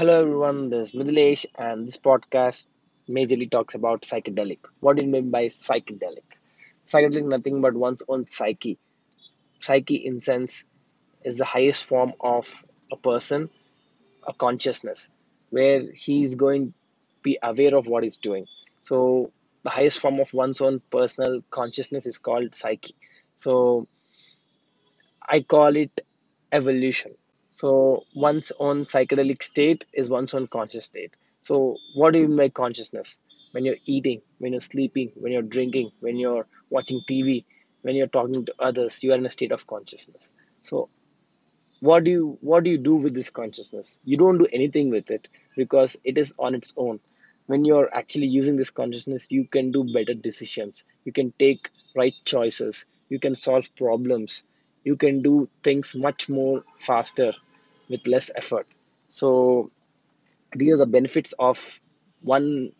Hello everyone, this is Midlesh and this podcast majorly talks about psychedelic. What do you mean by psychedelic? Psychedelic nothing but one's own psyche. Psyche in sense is the highest form of a person, a consciousness, where he is going to be aware of what he's doing. So the highest form of one's own personal consciousness is called psyche. So I call it evolution. So one's own psychedelic state is one's own conscious state. So what do you by consciousness? When you're eating, when you're sleeping, when you're drinking, when you're watching TV, when you're talking to others, you are in a state of consciousness. So what do you what do you do with this consciousness? You don't do anything with it because it is on its own. When you're actually using this consciousness, you can do better decisions. You can take right choices. You can solve problems you can do things much more faster with less effort. So these are the benefits of one's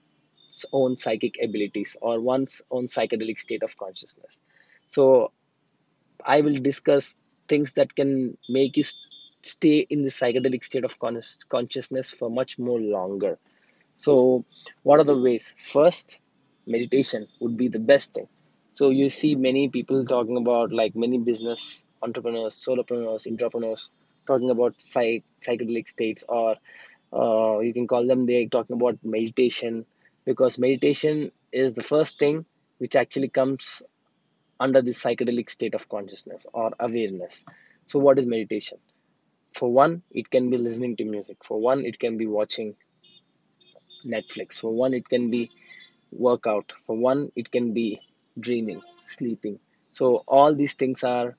own psychic abilities or one's own psychedelic state of consciousness. So I will discuss things that can make you stay in the psychedelic state of consciousness for much more longer. So what are the ways? First, meditation would be the best thing. So you see many people talking about like many business entrepreneurs, solopreneurs, entrepreneurs talking about psych, psychedelic states, or uh, you can call them they're talking about meditation because meditation is the first thing which actually comes under the psychedelic state of consciousness or awareness. So, what is meditation? For one, it can be listening to music. For one, it can be watching Netflix. For one, it can be workout. For one, it can be dreaming, sleeping. So, all these things are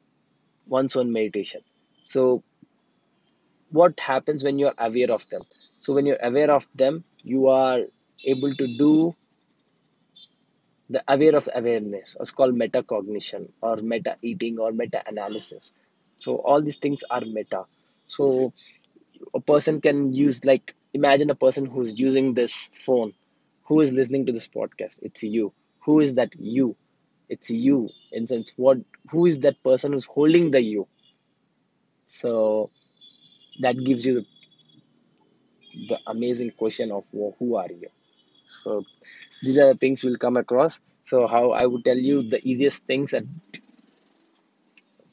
one's own meditation. So, what happens when you're aware of them? So, when you're aware of them, you are able to do the aware of awareness. It's called metacognition or meta eating or meta analysis. So, all these things are meta. So, a person can use, like, imagine a person who's using this phone, who is listening to this podcast. It's you. Who is that you? it's you in sense what who is that person who's holding the you so that gives you the, the amazing question of well, who are you? So these are the things we'll come across. So how i would tell you the easiest things and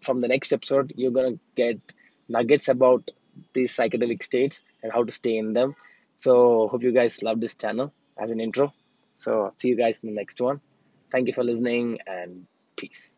from the next episode you're gonna get nuggets about these psychedelic states and how to stay in them. So hope you guys love this channel as an intro. So see you guys in the next one. Thank you for listening and peace.